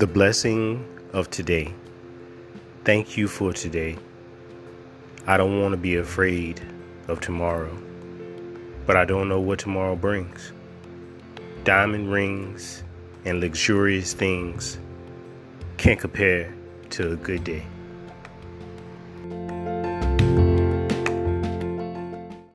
The blessing of today. Thank you for today. I don't want to be afraid of tomorrow, but I don't know what tomorrow brings. Diamond rings and luxurious things can't compare to a good day.